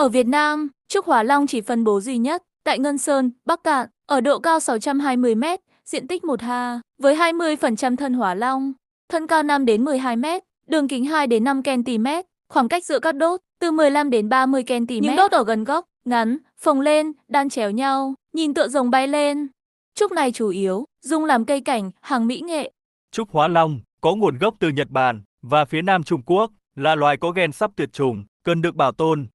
Ở Việt Nam, trúc hỏa Long chỉ phân bố duy nhất tại Ngân Sơn, Bắc Cạn, ở độ cao 620 m, diện tích 1 ha, với 20% thân hỏa Long, thân cao 5 đến 12 m, đường kính 2 đến 5 cm, khoảng cách giữa các đốt từ 15 đến 30 cm. Những đốt ở gần gốc, ngắn, phồng lên, đan chéo nhau, nhìn tựa rồng bay lên. Trúc này chủ yếu dùng làm cây cảnh, hàng mỹ nghệ. Trúc Hóa Long có nguồn gốc từ Nhật Bản và phía Nam Trung Quốc, là loài có gen sắp tuyệt chủng, cần được bảo tồn